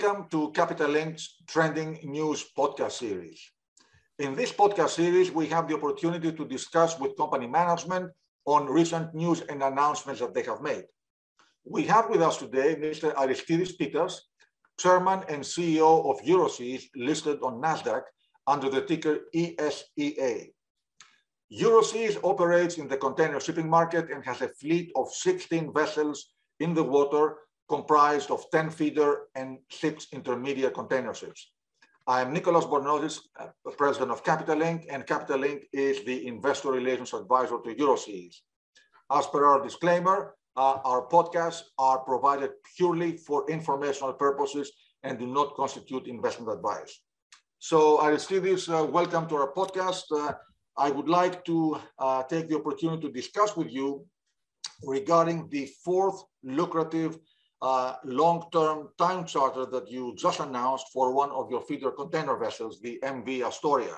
Welcome to Capital Link's Trending News podcast series. In this podcast series, we have the opportunity to discuss with company management on recent news and announcements that they have made. We have with us today Mr. Aristides Pittas, Chairman and CEO of Euroseas, listed on NASDAQ under the ticker ESEA. Euroseas operates in the container shipping market and has a fleet of 16 vessels in the water comprised of 10 feeder and six intermediate container ships. I'm Nicholas Bornozis, uh, president of Capital Link, and Capital Link is the investor relations advisor to Euroseas. As per our disclaimer, uh, our podcasts are provided purely for informational purposes and do not constitute investment advice. So Aristides, uh, welcome to our podcast. Uh, I would like to uh, take the opportunity to discuss with you regarding the fourth lucrative uh, long-term time charter that you just announced for one of your feeder container vessels, the MV Astoria.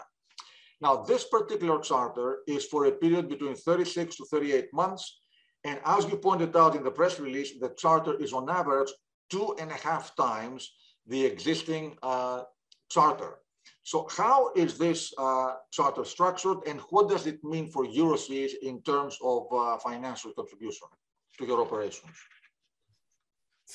Now, this particular charter is for a period between 36 to 38 months. And as you pointed out in the press release, the charter is on average two and a half times the existing uh, charter. So how is this uh, charter structured and what does it mean for Euroseas in terms of uh, financial contribution to your operations?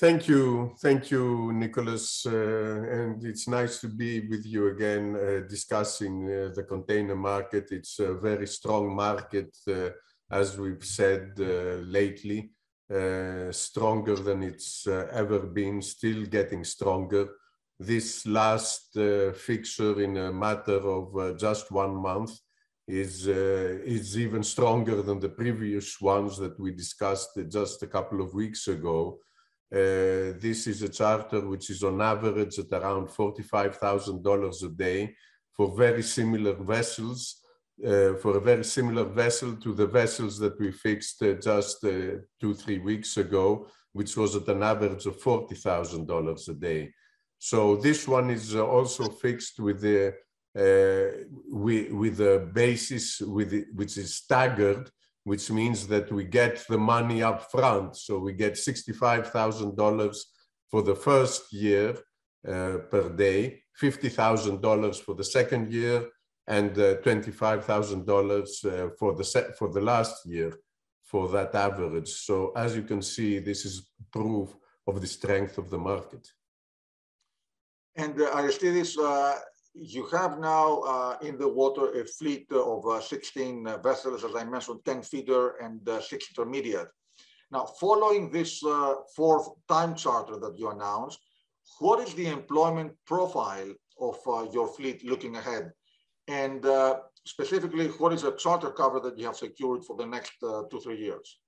Thank you. Thank you, Nicholas. Uh, and it's nice to be with you again uh, discussing uh, the container market. It's a very strong market, uh, as we've said uh, lately, uh, stronger than it's ever been, still getting stronger. This last fixture in a matter of just one month is, is even stronger than the previous ones that we discussed just a couple of weeks ago. Uh, this is a charter which is on average at around $45,000 a day for very similar vessels, uh, for a very similar vessel to the vessels that we fixed uh, just uh, two, three weeks ago, which was at an average of $40,000 a day. So this one is uh, also fixed with the uh, with, with the basis with which is staggered which means that we get the money up front. So we get $65,000 for the first year uh, per day, $50,000 for the second year, and uh, $25,000 uh, for the for the last year for that average. So as you can see, this is proof of the strength of the market. And uh, Aristides, uh, you have now uh, in the water a fleet of uh, 16 uh, vessels, as I mentioned, 10 feeder and uh, six intermediate. Now, following this uh, fourth time charter that you announced, what is the employment profile of uh, your fleet looking ahead? And specifically, what is the charter cover that you have secured for the next two, three years?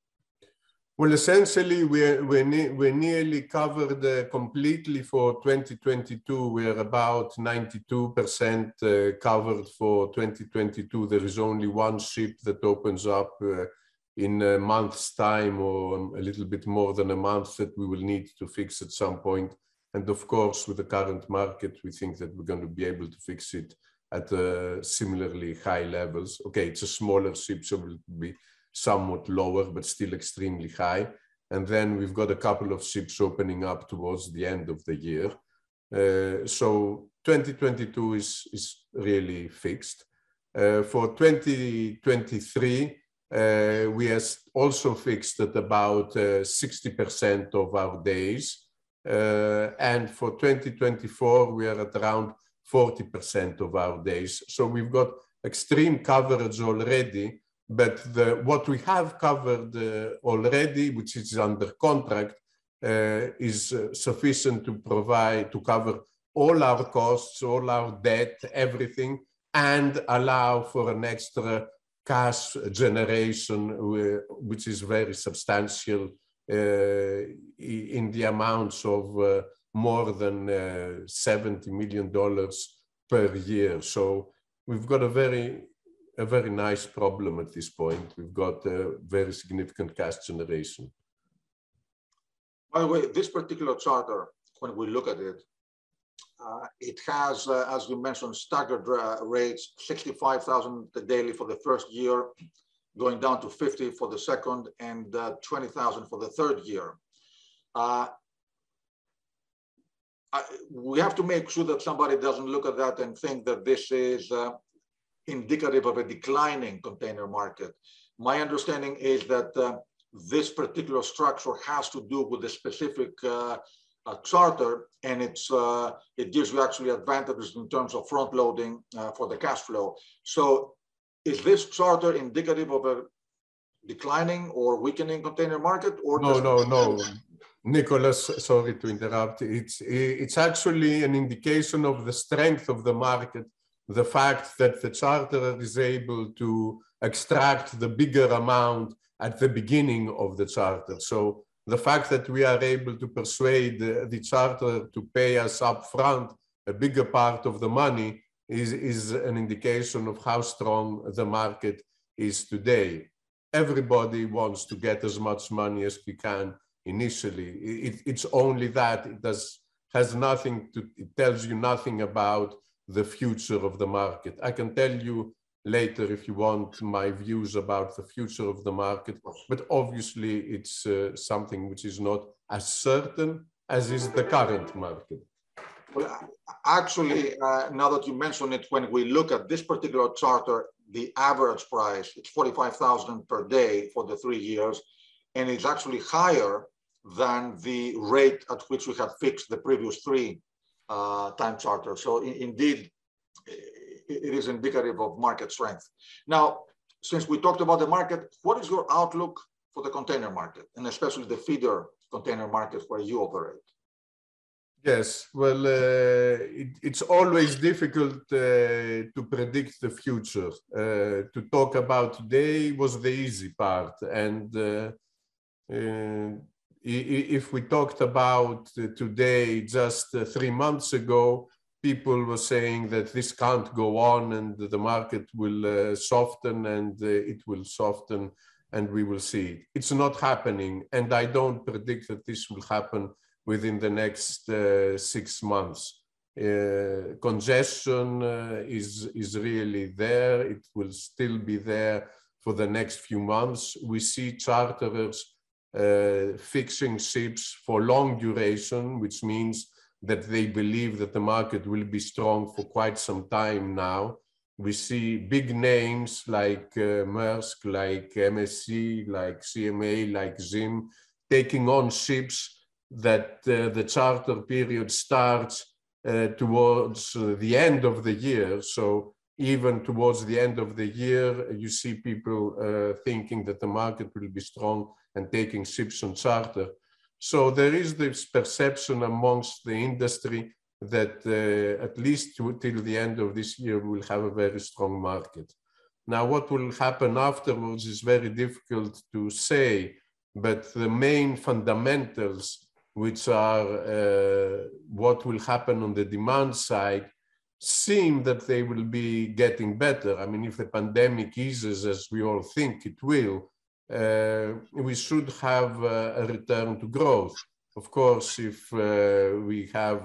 Well, essentially, we're, ne we're nearly covered uh, completely for 2022. We're about 92% uh, covered for 2022. There is only one ship that opens up uh, in a month's time or a little bit more than a month that we will need to fix at some point. And of course, with the current market, we think that we're going to be able to fix it at uh, similarly high levels. Okay, it's a smaller ship, so it will be somewhat lower, but still extremely high. And then we've got a couple of ships opening up towards the end of the year. Uh, so 2022 is, is really fixed. Uh, for 2023, uh, we are also fixed at about 60% uh, of our days. Uh, and for 2024, we are at around 40% of our days. So we've got extreme coverage already but the, what we have covered uh, already, which is under contract, uh, is uh, sufficient to provide, to cover all our costs, all our debt, everything, and allow for an extra cash generation, which is very substantial uh, in the amounts of uh, more than uh, $70 million per year. So we've got a very a very nice problem at this point. We've got a very significant cash generation. By the way, this particular charter, when we look at it, uh, it has, uh, as you mentioned, staggered uh, rates, 65,000 daily for the first year, going down to 50 for the second, and uh, 20,000 for the third year. Uh, I, we have to make sure that somebody doesn't look at that and think that this is uh, indicative of a declining container market. My understanding is that uh, this particular structure has to do with a specific uh, charter, and it's uh, it gives you actually advantages in terms of front loading uh, for the cash flow. So, is this charter indicative of a declining or weakening container market? Or no, no, no. Nicholas, sorry to interrupt. It's it's actually an indication of the strength of the market. The fact that the charterer is able to extract the bigger amount at the beginning of the charter. So the fact that we are able to persuade the, the charter to pay us up front a bigger part of the money is, is an indication of how strong the market is today. Everybody wants to get as much money as we can initially. It, it's only that it does, has nothing to, it tells you nothing about the future of the market. I can tell you later if you want my views about the future of the market. But obviously, it's uh, something which is not as certain as is the current market. Well, actually, uh, now that you mention it, when we look at this particular charter, the average price, it's 45,000 per day for the three years, and it's actually higher than the rate at which we had fixed the previous three uh, time charter. So in, indeed, it is indicative of market strength. Now, since we talked about the market, what is your outlook for the container market and especially the feeder container market where you operate? Yes, well, uh, it, it's always difficult uh, to predict the future. Uh, to talk about today was the easy part. And uh, uh, if we talked about today just uh, three months ago, people were saying that this can't go on and the market will uh, soften and uh, it will soften and we will see it. It's not happening. And I don't predict that this will happen within the next uh, six months. Uh, congestion uh, is, is really there. It will still be there for the next few months. We see charterers uh, fixing ships for long duration, which means that they believe that the market will be strong for quite some time now. We see big names like uh, Maersk, like MSC, like CMA, like ZIM, taking on ships that uh, the charter period starts uh, towards the end of the year. So even towards the end of the year, you see people uh, thinking that the market will be strong and taking ships on charter. So there is this perception amongst the industry that uh, at least to, till the end of this year we'll have a very strong market. Now, what will happen afterwards is very difficult to say, but the main fundamentals, which are uh, what will happen on the demand side, seem that they will be getting better. I mean, if the pandemic eases as we all think it will, uh, we should have uh, a return to growth. Of course, if uh, we have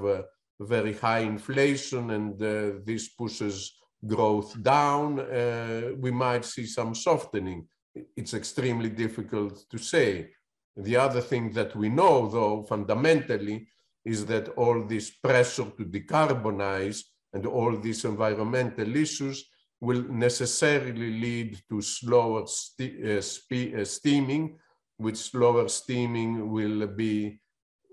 very high inflation and this pushes growth down, we might see some softening. It's extremely difficult to say. The other thing that we know, though, fundamentally, is that all this pressure to decarbonize and all these environmental issues will necessarily lead to slower uh, uh, steaming, which slower steaming will be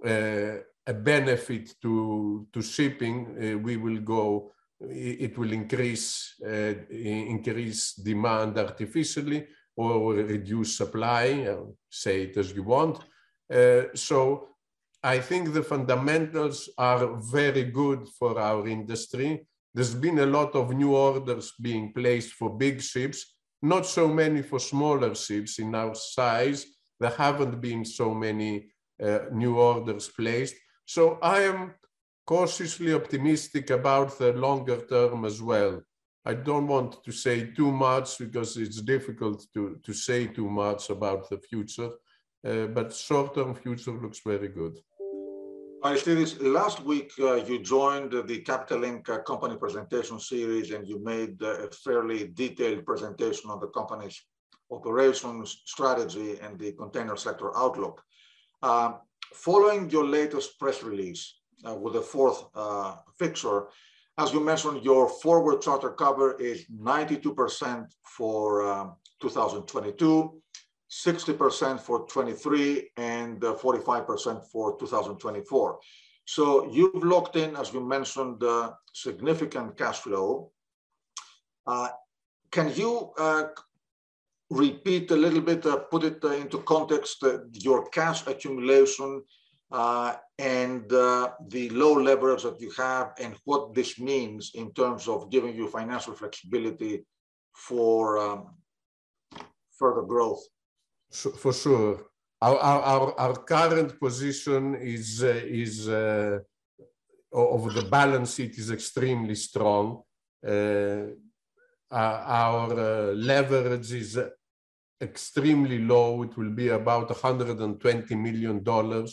uh, a benefit to, to shipping. Uh, we will go, it will increase, uh, increase demand artificially or reduce supply, uh, say it as you want. so I think the fundamentals are very good for our industry there's been a lot of new orders being placed for big ships, not so many for smaller ships in our size. There haven't been so many uh, new orders placed. So I am cautiously optimistic about the longer term as well. I don't want to say too much because it's difficult to, to say too much about the future, uh, but short-term future looks very good. Aristides, last week uh, you joined the Capital Link uh, company presentation series and you made uh, a fairly detailed presentation on the company's operations, strategy, and the container sector outlook. Um, following your latest press release, uh, with the fourth uh, fixture. As you mentioned, your forward charter cover is 92% for um, 2022, 60% for 23, and 45% for 2024. So you've locked in, as you mentioned, uh, significant cash flow. Uh, can you uh, repeat a little bit, uh, put it uh, into context, uh, your cash accumulation and the low leverage that you have and what this means in terms of giving you financial flexibility for um, further growth? For sure. Our, our, our current position is, uh, is uh, of the balance sheet is extremely strong. Uh, our leverage is extremely low. It will be about $120 million,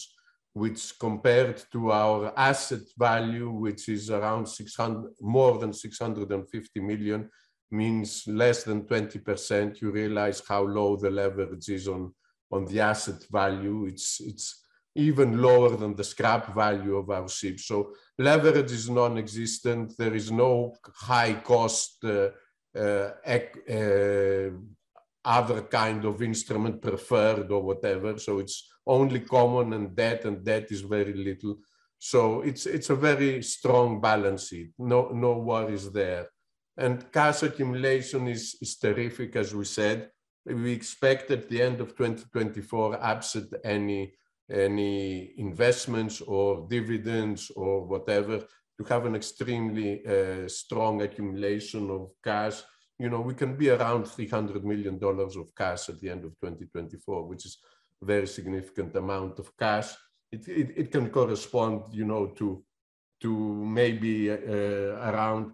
which compared to our asset value, which is around 600, more than 650 million, means less than 20%. You realize how low the leverage is on, on the asset value. It's, it's even lower than the scrap value of our ship. So leverage is non-existent. There is no high cost uh, uh, uh, other kind of instrument preferred or whatever. So it's only common and debt, and debt is very little. So it's it's a very strong balance sheet. No no worries there. And cash accumulation is, is terrific, as we said. We expect at the end of 2024, absent any any investments or dividends or whatever, to have an extremely uh, strong accumulation of cash you know, we can be around $300 million of cash at the end of 2024, which is a very significant amount of cash. It, it, it can correspond, you know, to, to maybe uh, around,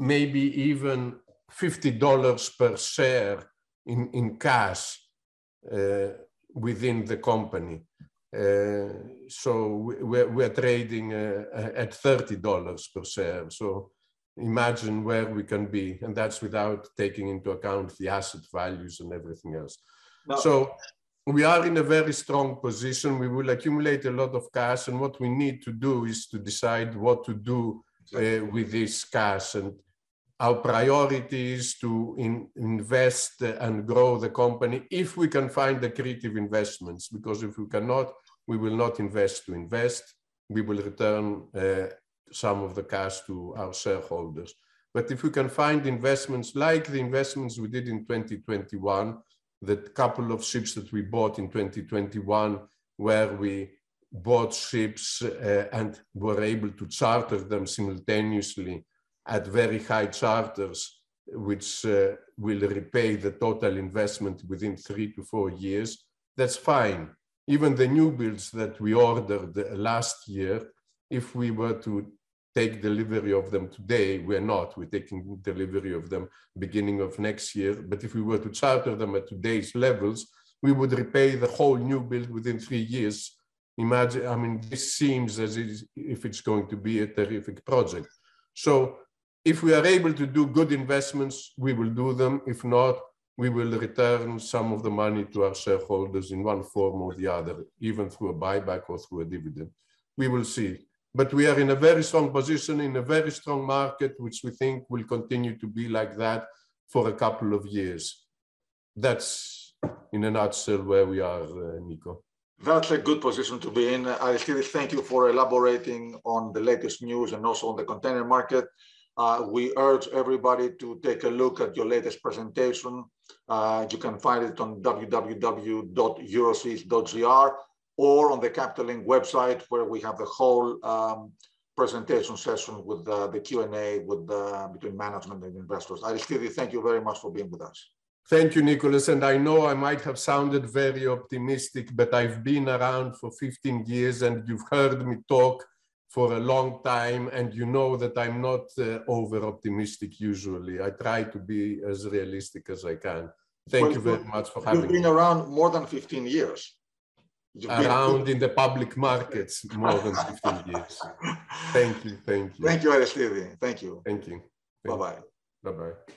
maybe even $50 per share in, in cash uh, within the company. Uh, so we're, we're trading uh, at $30 per share. So imagine where we can be. And that's without taking into account the asset values and everything else. No. So we are in a very strong position. We will accumulate a lot of cash. And what we need to do is to decide what to do uh, with this cash. And our priority is to in, invest and grow the company if we can find the creative investments, because if we cannot, we will not invest to invest. We will return uh, some of the cash to our shareholders. But if we can find investments like the investments we did in 2021, the couple of ships that we bought in 2021, where we bought ships uh, and were able to charter them simultaneously at very high charters, which uh, will repay the total investment within three to four years, that's fine. Even the new builds that we ordered last year, if we were to take delivery of them today. We're not. We're taking delivery of them beginning of next year. But if we were to charter them at today's levels, we would repay the whole new build within three years. Imagine, I mean, this seems as if it's going to be a terrific project. So if we are able to do good investments, we will do them. If not, we will return some of the money to our shareholders in one form or the other, even through a buyback or through a dividend. We will see but we are in a very strong position in a very strong market, which we think will continue to be like that for a couple of years. That's in a nutshell where we are, uh, Nico. That's a good position to be in. Aristides, thank you for elaborating on the latest news and also on the container market. Uh, we urge everybody to take a look at your latest presentation. Uh, you can find it on www.euroseas.gr or on the Capital Link website where we have the whole um, presentation session with uh, the Q&A with uh, between management and investors. Aristides, thank you very much for being with us. Thank you, Nicholas. And I know I might have sounded very optimistic, but I've been around for 15 years and you've heard me talk for a long time. And you know that I'm not uh, over optimistic usually. I try to be as realistic as I can. Thank well, you very much for having me. You've been me. around more than 15 years You've around in the public markets more than 15 years. Thank you, thank you. Thank you, Aristides. Thank you. Thank you. Bye-bye. Bye-bye.